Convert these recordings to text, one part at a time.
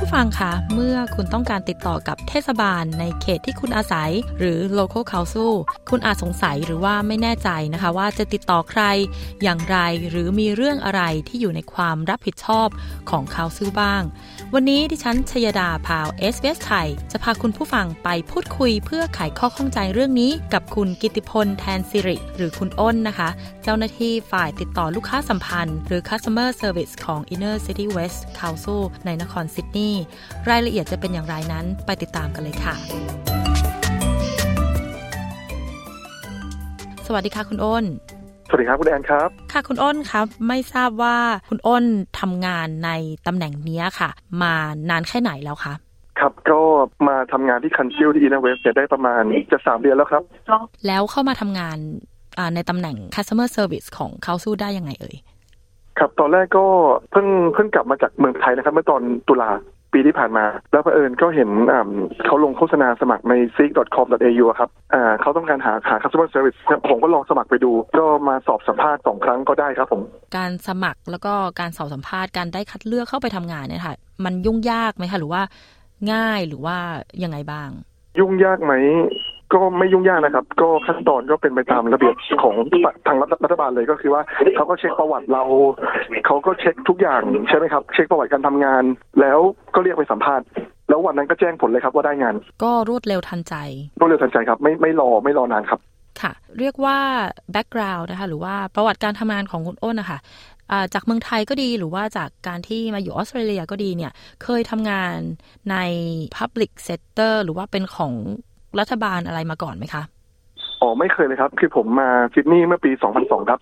ผู้ฟังคะ เมื่อคุณต้องการติดต่อกับเทศบาลในเขตที่คุณอาศัย หรือ local council คุณอาจสงสัยหรือว่าไม่แน่ใจนะคะ ว่าจะติดต่อใครอย่างไร หรือมีเรื่องอะไรที่อยู่ในความรับผิดชอบของ council บ้าง วันนี้ดิฉันชยดาพาวเอสเวสไทย จะพาคุณผู้ฟังไปพูดคุยเพื่อไขข้อข้องใจเรื่องนี้ กับคุณกิติพลแทนสิริ หรือคุณอ้นนะคะ เจ้าหน้าที่ฝ่ายติดต่อลูกค้าสัมพันธ์ หรือ customer service ของ Inner City West Council ในนครซิดนีย์รายละเอียดจะเป็นอย่างไรนั้นไปติดตามกันเลยค่ะ สวัสดีค่ะคุณอ้นสวัสดีครับคุณแอนครับ ค่ะคุณอ้นครับไม่ทราบว่าคุณอ้นทำงานในตำแหน่งนี้ค่ะ มานานแค่ไหนแล้วคะครับก็มาทำงานที่คันซิลที่อินเวสเนี่ยได้ประมาณจะสามเดือนแล้วครับ แล้วเข้ามาทำงานในตำแหน่ง customer service ของเขาสู้ได้ยังไงเอ่ยครับตอนแรกก็เพิ่งเพิ่งกลับมาจากเมืองไทยนะครับ เมื่อตอนตุลา ปีที่ผ่านมา แล้วเผอิญก็เห็นเขาลงโฆษณาสมัครใน seek.com.au ครับเขาต้องการหาหา customer service ผมก็ลองสมัครไปดู ก็มาสอบสัมภาษณ์สองครั้งก็ได้ครับผม การสมัครแล้วก็การสอบสัมภาษณ์การได้คัดเลือกเข้าไปทำงานเนี่ยค่ะมันยุ่งยากไหมคะหรือว่าง่ายหรือว่ายังไงบ้าง ยุ่งยากไหม ก็ไม่ยุ่งยากนะครับ ก็ขั้นตอนก็เป็นไปตามระเบียบของทางรัฐบาลเลยก็คือว่าเขาก็เช็คประวัติเราเขาก็เช็คทุกอย่างใช่ไหมครับ เช็คประวัติการทำงาน แล้วก็เรียกไปสัมภาษณ์แล้ววันนั้นก็แจ้งผลเลยครับว่าได้งาน ก็รวดเร็วทันใจรวดเร็วทันใจครับ ไม่ไม่รอไม่รอนานครับ ค่ะ เรียกว่า background นะคะหรือว่าประวัติการทำงานของคุณอ้นนะคะจากเมืองไทยก็ดีหรือว่าจากการที่มาอยู่ออสเตรเลียก็ดีเนี่ย เคยทำงานใน Public Sector หรือว่าเป็นของ รัฐบาลอะไรมาก่อนไหมคะอ๋อไม่เคยเลยครับ คือผมมาซิดนีย์เมื่อปี 2002 ครับ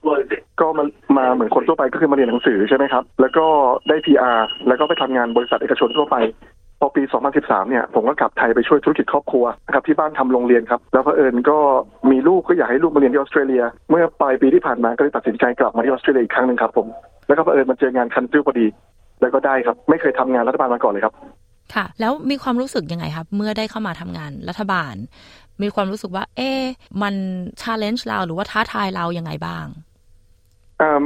ก็มามาเหมือนคนทั่วไปก็คือมาเรียนหนังสือใช่ไหมครับ แล้วก็ได้ PR แล้วก็ไปทำงานบริษัทเอกชนทั่วไป พอปี 2013 เนี่ย ผมก็กลับไทยไปช่วยธุรกิจครอบครัวนะครับที่บ้านทำโรงเรียนครับ แล้วเผอิญก็มีลูกก็อยากให้ลูกมาเรียนที่ออสเตรเลีย เมื่อปลายปีที่ผ่านมาก็เลยตัดสินใจกลับมาที่ออสเตรเลียอีกครั้งหนึ่งครับผม แล้วก็เผอิญมาเจองานคันซิลพอดี แล้วก็ได้ครับ ไม่เคยทำงานรัฐบาลมาก่อนเลยครับ ค่ะ แล้วมีความรู้สึกยังไงครับ เมื่อได้เข้ามาทำงานรัฐบาล มีความรู้สึกว่า เอ๊มันชาเลนจ์เราหรือว่าท้าทายเรายังไงบ้าง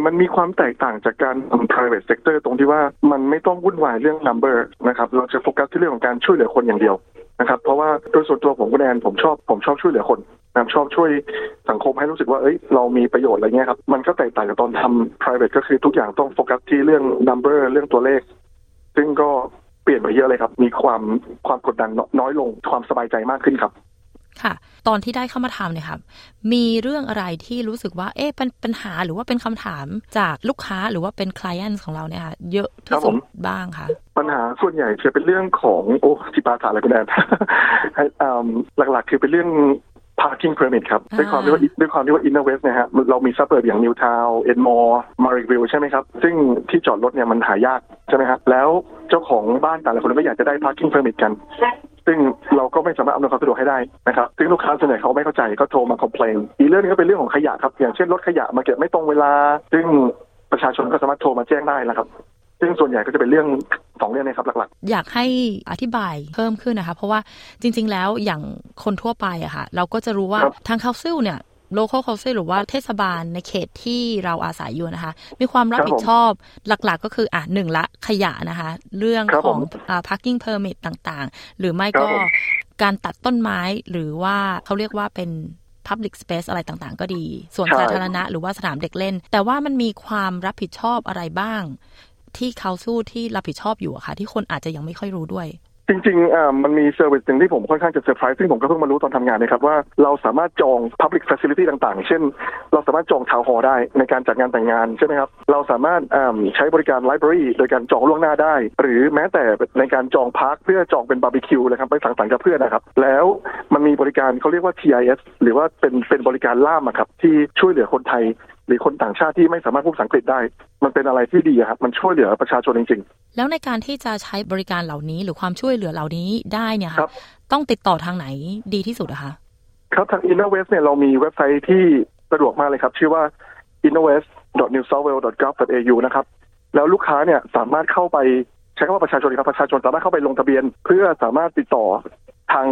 มันมีความแตกต่างจากการทำ private sector ตรงที่ว่ามันไม่ต้องวุ่นวายเรื่อง number นะครับเราจะโฟกัสที่เรื่องของการช่วยเหลือคนอย่างเดียวนะครับเพราะว่าโดยส่วนตัวผมก็แนนผมชอบผมชอบช่วยเหลือคนนะชอบช่วยสังคมให้รู้สึกว่าเอ้ยเรามีประโยชน์อะไรเงี้ยครับมันก็แตกต่างจากตอนทำ private ก็คือทุกอย่างต้องโฟกัสที่เรื่อง number เรื่องตัวเลข ซึ่งก็ เปลี่ยนไปเยอะเลยครับ มีความความกดดันน้อยลง ความสบายใจมากขึ้นครับ ค่ะ ตอนที่ได้เข้ามาทำเนี่ยครับ มีเรื่องอะไรที่รู้สึกว่า เอ๊ะเป็นปัญหาหรือว่าเป็นคำถามจากลูกค้าหรือว่าเป็น client ของเราเนี่ยค่ะ เยอะที่สุดบ้างคะปัญหาส่วนใหญ่จะเป็นเรื่องของโอ้จิปาถะอะไรก็ได้หลักๆ คือเป็นเรื่อง parking permit ครับ ด้วยความที่ว่าด้วยความที่ว่า Inner West นะฮะเรามี suburb อย่าง Newtown Enmore marrickville ใช่ไหมครับ ซึ่งที่จอดรถเนี่ยมันหายากใช่ไหมครับแล้วเจ้าของบ้านแต่ละคนก็อยากจะได้ parking permit กัน ซึ่งเราก็ไม่สามารถอำนวยความสะดวกให้ได้นะครับซึ่งลูกค้าส่วนใหญ่เขาไม่เข้าใจก็โทรมา complain อีกเรื่องนึงก็เป็นเรื่องของขยะครับอย่างเช่นรถขยะมาเก็บไม่ตรงเวลา ซึ่งประชาชนก็สามารถโทรมาแจ้งได้แล้วครับ ซึ่งส่วนใหญ่ก็จะเป็นเรื่องสองเรื่องนี้ครับหลักๆ อยากให้อธิบายเพิ่มขึ้นนะคะ เพราะว่าจริง ๆ แล้วอย่างคนทั่วไปอะค่ะ เราก็จะรู้ว่าทาง council เนี่ย local council หรือว่าเทศบาลในเขตที่เราอาศัยอยู่นะคะ มีความรับผิดชอบหลักๆ ก็คืออะหนึ่งละขยะนะคะ เรื่องของอ่า parking permit ต่างๆ หรือไม่ก็การตัดต้นไม้หรือว่าเขาเรียกว่าเป็น Public Space อะไรต่างๆ ก็ดี สวนสาธารณะหรือว่าสนามเด็กเล่น แต่ว่ามันมีความรับผิดชอบอะไรบ้าง ที่ council ที่รับผิดชอบอยู่อะค่ะ ที่คนอาจจะยังไม่ค่อยรู้ด้วยจริงๆ มันมี service หนึ่งที่ผมค่อนข้างจะเซอร์ไพรส์ซึ่งผมก็เพิ่งมารู้ตอนทำงานนะครับว่าเราสามารถจอง Public Facility ต่างๆ เช่น เราสามารถจอง town hall ได้ในการจัดงานแต่งงานใช่ไหมครับ เราสามารถใช้บริการ library โดยการจองล่วงหน้าได้ หรือแม้แต่ในการจอง park เพื่อจองเป็นบาร์บีคิวเลยครับไปสังสรรค์กับเพื่อนนะครับ แล้วมันมีบริการเขาเรียกว่า TIS หรือว่าเป็นเป็นบริการล่ามครับที่ช่วยเหลือคนไทย หรือคนต่างชาติที่ไม่สามารถพูดภาษาอังกฤษได้ มันเป็นอะไรที่ดีครับมันช่วยเหลือประชาชนจริง ๆ แล้วในการที่จะใช้บริการเหล่านี้หรือความช่วยเหลือเหล่านี้ได้เนี่ยค่ะต้องติดต่อทางไหนดีที่สุดอะคะครับทาง Inner West เนี่ยเรามีเว็บไซต์ที่สะดวกมากเลยครับ ชื่อว่า innovate.newsouthwales.gov.au นะครับ แล้วลูกค้าเนี่ยสามารถเข้าไปใช้คำว่าประชาชนครับประชาชนสามารถเข้าไปลงทะเบียน เพื่อสามารถติดต่อทาง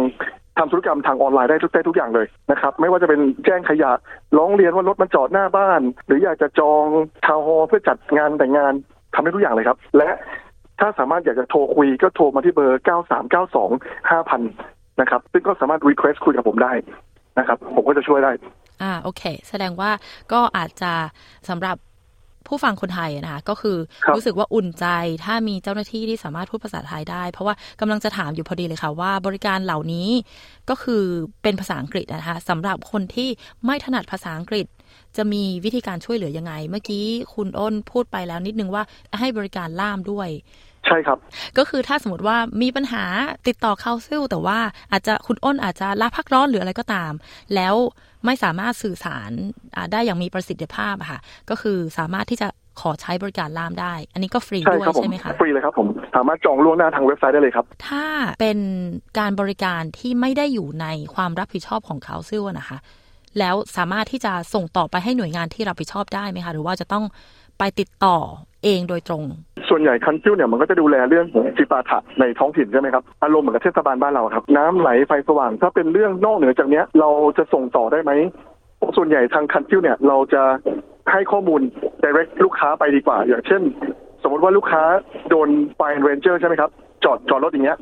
ทำธุรกรรมทางออนไลน์ได้ทุกได้ทุกอย่างเลยนะครับ ไม่ว่าจะเป็นแจ้งขยะร้องเรียนว่ารถมันจอดหน้าบ้าน หรืออยากจะจองทาวน์ฮอลล์เพื่อจัดงานแต่งงานทำได้ทุกอย่างเลยครับ และถ้าสามารถอยากจะโทรคุยก็โทรมาที่เบอร์ 9392 5000 นะครับ ซึ่งก็สามารถ request คุยกับผมได้นะครับ ผมก็จะช่วยได้อ่าโอเค แสดงว่าก็อาจจะสำหรับ ผู้ฟังคนไทยนะคะก็คือครับรู้สึกว่าอุ่นใจถ้ามีเจ้าหน้าที่ที่สามารถพูดภาษาไทยได้ เพราะว่ากำลังจะถามอยู่พอดีเลยค่ะว่าบริการเหล่านี้ก็คือเป็นภาษาอังกฤษนะคะสำหรับคนที่ไม่ถนัดภาษาอังกฤษ จะมีวิธีการช่วยเหลือยังไง เมื่อกี้คุณอ้นพูดไปแล้วนิดนึงว่าให้บริการล่ามด้วยใช่ครับ ก็คือถ้าสมมติว่ามีปัญหาติดต่อเข้าซิลแต่ว่าอาจจะคุณอ้นอาจจะลาพักร้อนหรืออะไรก็ตาม แล้ว ไม่สามารถสื่อสารอ่าได้อย่างมีประสิทธิภาพอะค่ะ ก็คือสามารถที่จะขอใช้บริการล่ามได้ อันนี้ก็ฟรีใช่ด้วยครับผมใช่ไหมคะ ฟรีเลยครับผม สามารถจองล่วงหน้าทางเว็บไซต์ได้เลยครับ ถ้าเป็นการบริการที่ไม่ได้อยู่ในความรับผิดชอบของ council นะคะ แล้วสามารถที่จะส่งต่อไปให้หน่วยงานที่รับผิดชอบได้ไหมคะ หรือว่าจะต้องไปติดต่อเองโดยตรง ส่วนใหญ่ council เนี่ยมันก็จะดูแลเรื่องของจิปาถะในท้องถิ่นใช่ไหมครับอารมณ์เหมือนกับเทศบาลบ้านเราครับ น้ำไหลไฟสว่าง ถ้าเป็นเรื่องนอกเหนือจากเนี้ย เราจะส่งต่อได้ไหมส่วนใหญ่ทาง council เนี่ยเราจะให้ข้อมูล direct ลูกค้าไปดีกว่า อย่างเช่น สมมติว่าลูกค้าโดน fine ranger ใช่ไหมครับจอดจอดรถอย่างเงี้ย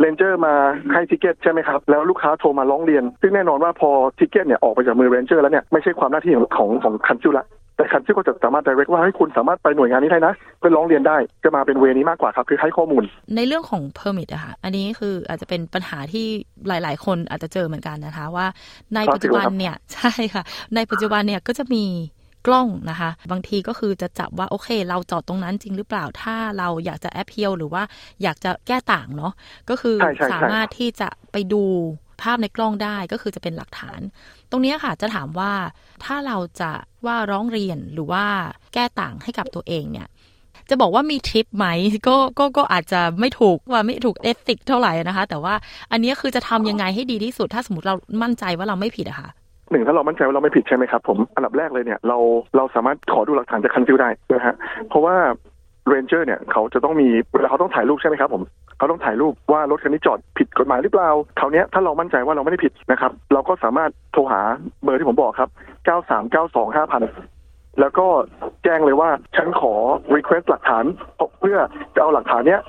ranger มาให้ ticket ใช่ไหมครับ แล้วลูกค้าโทรมาร้องเรียน ซึ่งแน่นอนว่าพอ ticket เนี่ยออกไปจากมือ ranger แล้วเนี่ยไม่ใช่ความหน้าที่ของของของ council ละ แต่ council ก็จะสามารถ direct ว่าให้คุณสามารถไปหน่วยงานนี้ได้นะเพื่อร้องเรียนได้จะมาเป็น way นี้มากกว่าครับ คือให้ข้อมูล ในเรื่องของ permit อะค่ะอันนี้คืออาจจะเป็นปัญหาที่หลาย ๆ คนอาจจะเจอเหมือนกันนะคะ ว่าในครับปัจจุบันเนี่ยใช่ค่ะ ในปัจจุบันเนี่ยก็จะมีกล้องนะคะ บางทีก็คือจะจับว่า โอเค เราจอดตรงนั้นจริงหรือเปล่าถ้าเราอยากจะแอปเพียวหรือว่าอยากจะแก้ต่างเนาะก็คือใช่ใช่ใช่สามารถที่จะไปดู ภาพในกล้องได้ก็คือจะเป็นหลักฐาน ตรงนี้ค่ะจะถามว่าถ้าเราจะว่าร้องเรียนหรือว่าแก้ต่างให้กับตัวเองเนี่ยจะบอกว่ามีทริปไหมก็ก็ก็อาจจะไม่ถูกว่าไม่ถูกเอติกเท่าไหร่นะคะ แต่ว่าอันนี้คือจะทำยังไงให้ดีที่สุด ถ้าสมมติเรามั่นใจว่าเราไม่ผิดอะค่ะหนึ่งถ้าเรามั่นใจว่าเราไม่ผิดใช่ไหมครับผมอันดับแรกเลยเนี่ยเราเราสามารถขอดูหลักฐานจากคันซิลได้นะฮะเพราะว่าเรนเจอร์เนี่ยเขาจะต้องมีเวลาเขาต้องถ่ายรูปใช่ไหมครับผม เขาต้องถ่ายรูปว่ารถคันนี้จอดผิดกฎหมายหรือเปล่าคราวเนี้ยถ้าเรามั่นใจว่าเราไม่ได้ผิดนะครับ เราก็สามารถโทรหาเบอร์ที่ผมบอกครับ 93925000แล้วก็แจ้งเลยว่าฉันขอ request หลักฐาน เพื่อจะเอาหลักฐานเนี้ย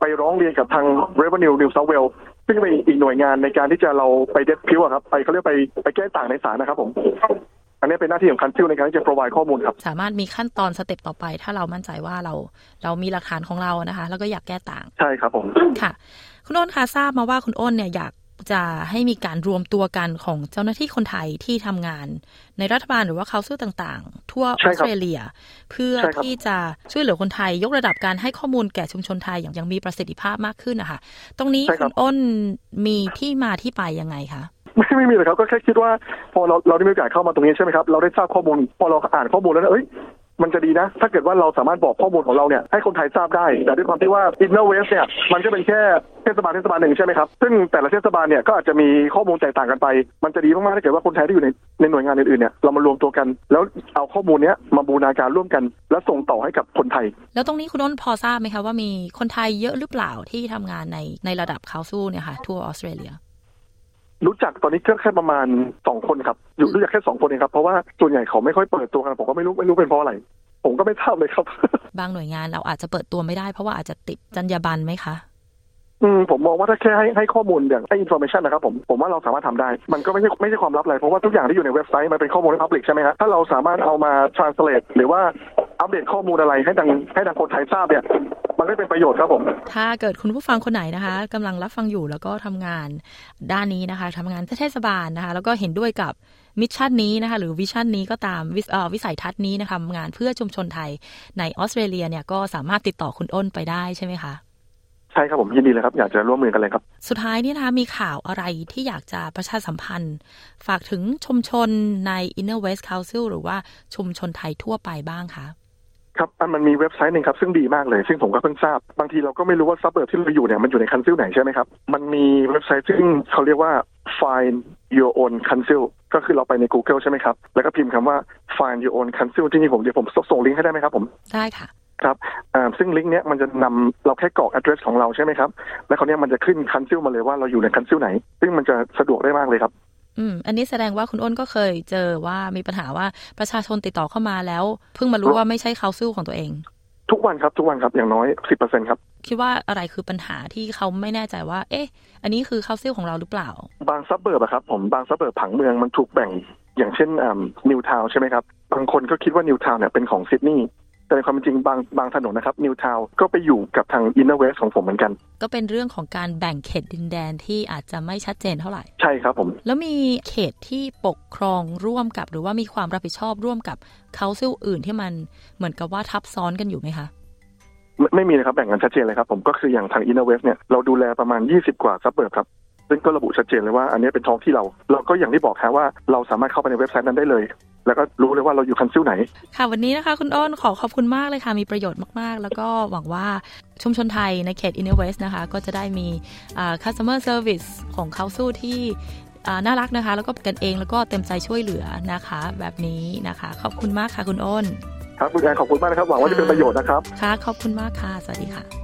ไปร้องเรียนกับทาง Revenue New South Wales ซึ่งเป็นอีกหน่วยงานในการที่จะเราไป dispute ครับ ไปเขาเรียกไปไปแก้ต่างในศาลนะครับผม อันนี้เป็นหน้าที่ของ council ในการที่จะ provide ข้อมูลครับ สามารถมีขั้นตอน step ต่อไป ถ้าเรามั่นใจว่าเราเรามีหลักฐานของเรานะคะ แล้วก็อยากแก้ต่าง ใช่ครับผมค่ะ คุณอ้นคะทราบมาว่าคุณอ้นเนี่ยอยากจะให้มีการรวมตัวกันของเจ้าหน้าที่คนไทยที่ทำงาน ในรัฐบาลหรือว่า council ต่างๆ ทั่วอใช่อสครับเตรเลีย เพื่อใช่ครับที่จะช่วยเหลือคนไทย ยกระดับการให้ข้อมูลแก่ชุมชนไทยอย่างยังมีประสิทธิภาพมากขึ้นนะคะตรงนี้ใช่คคุรับณอ้นมีที่มาที่ไปยังไงคะ ไม่ไม่มีเลยครับก็แค่คิดว่า พอเราเราได้มีโอกาสเข้ามาตรงนี้ใช่ไหมครับเราได้ทราบข้อมูล พอเราอ่านข้อมูลแล้วเนี่ยเอ้ยมันจะดีนะ ถ้าเกิดว่าเราสามารถบอกข้อมูลของเราเนี่ยให้คนไทยทราบได้ แต่ด้วยความที่ว่า Inner West เนี่ย มันก็เป็นแค่เทศบาลเทศบาลหนึ่งใช่ไหมครับ ซึ่งแต่ละเทศบาลเนี่ยก็อาจจะมีข้อมูลแตกต่างกันไป มันจะดีมากๆถ้าเกิดว่าคนไทยที่อยู่ในในหน่วยงานอื่นๆเนี่ยเรามารวมตัวกัน แล้วเอาข้อมูลเนี้ยมาบูรณาการร่วมกัน แล้วส่งต่อให้กับคนไทย แล้วตรงนี้คุณอ้นพอทราบไหมคะว่ามีคนไทยเยอะหรือเปล่าที่ทำงานในในระดับเขาสู้เนี่ยค่ะทั่วออสเตรเลีย รู้จักตอนนี้ก็แค่ประมาณสองคนครับ อยู่รู้จักแค่สองคนเองครับ เพราะว่าส่วนใหญ่เขาไม่ค่อยเปิดตัวกันผมก็ไม่รู้ไม่รู้เป็นเพราะอะไร ผมก็ไม่ทราบเลยครับ บางหน่วยงานเราอาจจะเปิดตัวไม่ได้เพราะว่าอาจจะติดจรรยาบรรณไหมคะอืมผมมองว่าถ้าแค่ให้ให้ข้อมูลอย่างให้อินโฟ a t ชันนะครับผมผมว่าเราสามารถทำได้ มันก็ไม่ใช่ไม่ใช่ความลับอะไร เพราะว่าทุกอย่างที่อยู่ในเว็บไซต์มันเป็นข้อมูลที่พับลิกใช่ไหมฮะถ้าเราสามารถเอามา translate หรือว่าอัปเดตข้อมูลอะไรให้ทางให้ทางคนไทยทราบเนี่ย มันก็เป็นประโยชน์ครับผม ถ้าเกิดคุณผู้ฟังคนไหนนะคะกำลังรับฟังอยู่แล้วก็ทำงานด้านนี้นะคะทำงานเทศบาลนะคะ แล้วก็เห็นด้วยกับ mission นี้นะคะหรือ vision นี้ก็ตามวิสเอ่อวิสัยทัศน์นี้นะคะทำงานเพื่อชุมชนไทยในออสเตรเลียเนี่ยก็สามารถติดต่อคุณอ้นไปได้ใช่ไหมคะใช่ครับผมยินดีเลยครับ อยากจะร่วมมือกันเลยครับ สุดท้ายนี่นะคะมีข่าวอะไรที่อยากจะประชาสัมพันธ์ ฝากถึงชุมชนใน Inner West Council หรือว่าชุมชนไทยทั่วไปบ้างคะ ครับอันมันมีเว็บไซต์หนึ่งครับซึ่งดีมากเลย ซึ่งผมก็เพิ่งทราบ บางทีเราก็ไม่รู้ว่า suburb ที่เราอยู่เนี่ยมันอยู่ใน council ไหนใช่ไหมครับ มันมีเว็บไซต์ซึ่งเขาเรียกว่า find your own council ก็คือเราไปใน Google ใช่ไหมครับ แล้วก็พิมพ์คำว่า find your own council ที่นี่ผมเดี๋ยวผมส่งลิงก์ให้ได้ไหมครับผมได้ค่ะครับอ่าซึ่งลิงก์เนี้ยมันจะนำเราแค่กรอก address ของเราใช่ไหมครับ แล้วคราวเนี้ยมันจะขึ้น council มาเลยว่าเราอยู่ใน council ไหน ซึ่งมันจะสะดวกได้มากเลยครับ อืมอันนี้แสดงว่าคุณอ้นก็เคยเจอว่ามีปัญหาว่าประชาชนติดต่อเข้ามาแล้ว เพิ่งมารู้ว่าไม่ใช่ council ของตัวเอง ทุกวันครับทุกวันครับอย่างน้อยสิบเปอร์เซ็นต์ครับคิดว่าอะไรคือปัญหาที่เขาไม่แน่ใจว่า เอ๊ะ อันนี้คือ council ของเราหรือเปล่า บาง suburbอะครับผมบาง suburb ผังเมืองมันถูกแบ่งอย่างเช่น Newtown ใช่ไหมครับ บางคนก็คิดว่า Newtown เนี่ยเป็นของซิดนีย์ แต่ในความเป็นจริงบางบางถนนนะครับ Newtown ก็ไปอยู่กับทาง Inner West ของผมเหมือนกัน ก็เป็นเรื่องของการแบ่งเขตดินแดนที่อาจจะไม่ชัดเจนเท่าไหร่ ใช่ครับผม แล้วมีเขตที่ปกครองร่วมกับ หรือว่ามีความรับผิดชอบร่วมกับ council อื่นที่มันเหมือนกับว่าทับซ้อนกันอยู่ไหมคะไม่ไม่มีนะครับแบ่งกันชัดเจนเลยครับผมก็คืออย่างทาง Inner West เนี่ยเราดูแลประมาณ 20 กว่า suburb ครับ ซึ่งก็ระบุชัดเจนเลยว่าอันนี้เป็นท้องที่เรา เราก็อย่างที่บอกครับว่าเราสามารถเข้าไปในเว็บไซต์นั้นได้เลย แล้วก็รู้เลยว่าเราอยู่ council ไหน ค่ะวันนี้นะคะคุณอ้นขอขอบคุณมากเลยค่ะ มีประโยชน์มากๆ แล้วก็หวังว่าชุมชนไทยในเขต Inner West นะคะ ก็จะได้มีอ่า customer service ของ council ที่อ่าน่ารักนะคะ แล้วก็กันเองแล้วก็เต็มใจช่วยเหลือนะคะ แบบนี้นะคะ ขอบคุณมากค่ะคุณอ้น ครับคุณแอนขอบคุณมากนะครับหวังว่าจะเป็นประโยชน์นะครับค่ะขอบคุณมากค่ะสวัสดีค่ะ